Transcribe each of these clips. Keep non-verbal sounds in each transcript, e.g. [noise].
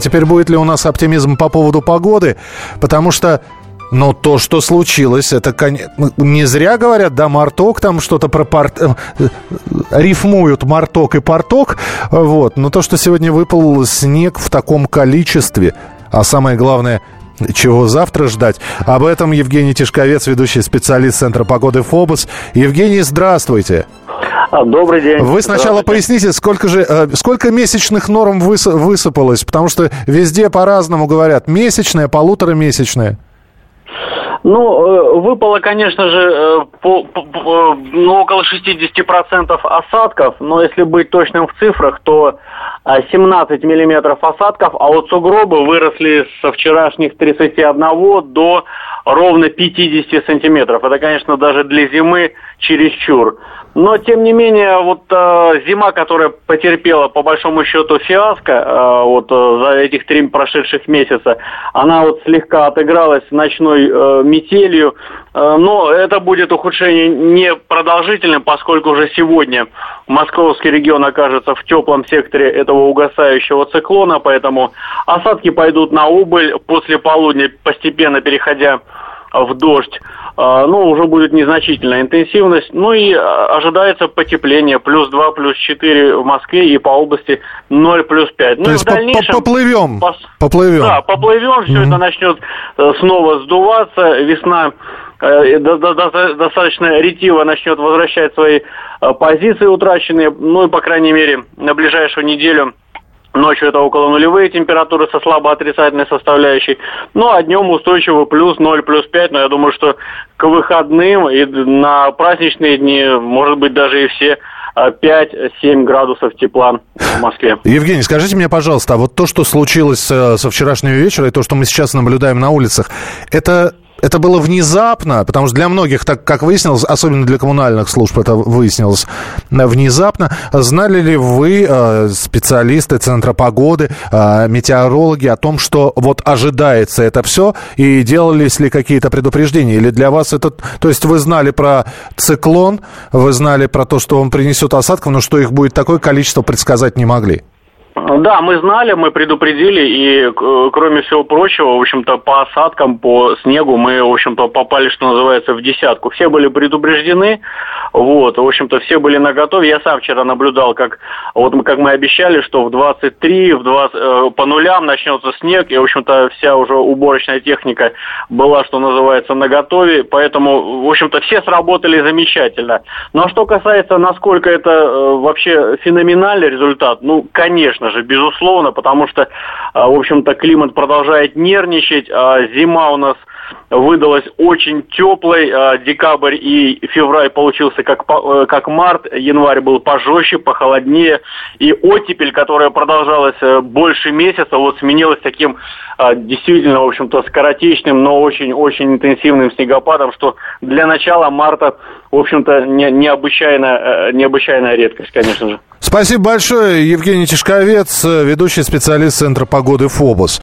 Теперь будет ли у нас оптимизм по поводу погоды? Потому что но то, что случилось, это ну, не зря говорят, да, Марток там что-то про порт... Э, э, рифмуют Марток и Порток, вот. Но то, что сегодня выпал снег в таком количестве, а самое главное, чего завтра ждать? Об этом Евгений Тишковец, ведущий специалист Центра погоды ФОБОС. Евгений, здравствуйте. А, добрый день. Вы сначала поясните, сколько же, э, сколько месячных норм высыпалось, потому что везде по-разному говорят. Месячная, полуторамесячная. Ну, э, выпало, конечно же, э, по, по, ну, около 60% осадков, но если быть точным в цифрах, то 17 миллиметров осадков, а вот сугробы выросли со вчерашних 31 до ровно 50 сантиметров. Это, конечно, даже для зимы чересчур. Но, тем не менее, вот э, зима, которая потерпела, по большому счету, фиаско э, вот э, за этих три прошедших месяца, она вот слегка отыгралась ночной э, метелью. Э, но это будет ухудшение не продолжительным, поскольку уже сегодня московский регион окажется в теплом секторе этого угасающего циклона, поэтому осадки пойдут на убыль после полудня, постепенно переходя в дождь. А, ну, уже будет незначительная интенсивность. Ну и а, ожидается потепление. Плюс 2, плюс 4 в Москве и по области 0, плюс 5. Ну, То есть в дальнейшем... поплывем. Пос... Поплывем. Да, поплывем. Mm-hmm. Все это начнет э, снова сдуваться. Весна э, достаточно ретиво начнет возвращать свои э, позиции утраченные. Ну и, по крайней мере, на ближайшую неделю Ночью это около нулевые температуры со слабо отрицательной составляющей. Ну, а днем устойчиво плюс 0, плюс 5. Но я думаю, что к выходным и на праздничные дни, может быть, даже и все 5-7 а, градусов тепла в Москве. [laughs] Евгений, скажите мне, пожалуйста, а вот то, что случилось э, со вчерашнего вечера, и то, что мы сейчас наблюдаем на улицах, это это было внезапно, потому что для многих, так как выяснилось, особенно для коммунальных служб это выяснилось внезапно. Знали ли вы, э, специалисты Центра погоды, э, метеорологи, о том, что вот ожидается это все, и делались ли какие-то предупреждения? Или для вас это... То есть вы знали про циклон, вы знали про то, что он принесет осадков, но что их будет такое количество, предсказать не могли? Да, мы знали, мы предупредили, и кроме всего прочего, в общем-то, по осадкам, по снегу мы, в общем-то, попали, что называется, в десятку. Все были предупреждены, вот, в общем-то, все были наготове. Я сам вчера наблюдал, как, вот как мы обещали, что в 23, в 20, э, по нулям начнется снег, и, в общем-то, вся уже уборочная техника была, что называется, наготове, поэтому, в общем-то, все сработали замечательно. Но что касается, насколько это э, вообще феноменальный результат, ну, конечно же, безусловно, потому что, а, в общем-то, климат продолжает нервничать, а зима у нас выдалась очень теплой. А, декабрь и февраль получился как, э, как март, январь был пожестче, похолоднее. И оттепель, которая продолжалась э, больше месяца, вот сменилась таким действительно, в общем-то, скоротечным, но очень-очень интенсивным снегопадом, что для начала марта, в общем-то, не, необычайная, э, необычайная редкость, конечно же. Спасибо большое, Евгений Тишковец, ведущий специалист Центра погоды ФОБОС.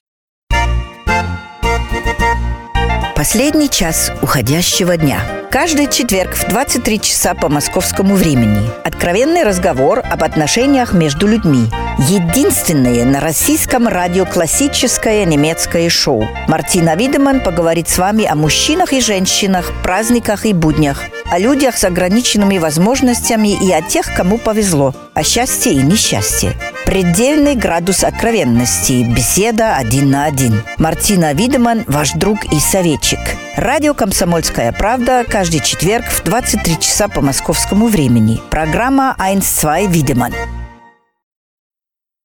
Последний час уходящего дня. Каждый четверг в 23 часа по московскому времени. Откровенный разговор об отношениях между людьми. Единственное на российском радио классическое немецкое шоу. Мартина Видеман поговорит с вами о мужчинах и женщинах, праздниках и буднях, о людях с ограниченными возможностями и о тех, кому повезло, о счастье и несчастье. Предельный градус откровенности. Беседа один на один. Мартина Видеман, ваш друг и советчик. Радио «Комсомольская правда» каждый четверг в 23 часа по московскому времени. Программа «Айнс 2 Видеман».